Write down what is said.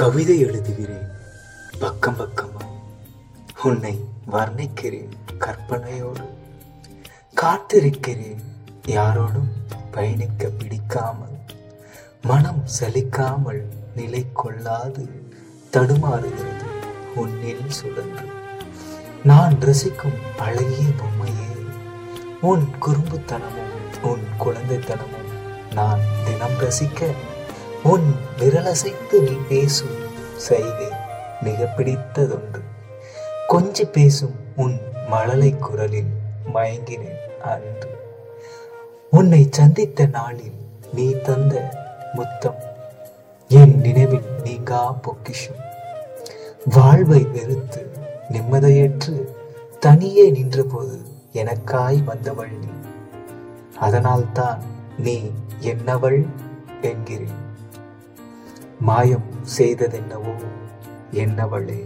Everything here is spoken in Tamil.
கவிதை எழுதுகிறேன். பக்கம் பக்கமாய் உன்னை வர்ணிக்கிறேன் கற்பனையோடு. காத்திருக்கிறேன் யாரோடும் பயணிக்க பிடிக்காமல். மனம் சலிக்காமல் நிலை கொள்ளாது. தடுமாறுகிறது உன்னில் சுழன்று. நான் ரசிக்கும் பழகிய பொம்மையே. உன் குறும்புத்தனமும் உன் குழந்தைத்தனமும் நான் தினம் ரசிக்க உன் விரலசைத்து நீ பேசும் செய்கை மிக பிடித்ததொன்று கொஞ்சி பேசும் உன் மழலை குரலில் மயங்கினேன் அன்று உன்னை சந்தித்த நாளில் நீ தந்த முத்தம் என் நினைவில் நீங்கா பொக்கிஷம். வாழ்வை வெறுத்து நிம்மதியற்று தனியே நின்றபோது எனக்காய் வந்தவள் நீ. அதனால்தான் நீ என்னவள் என்கிறேன். மாயம் செய்ததென்னவோ? என்னவளே?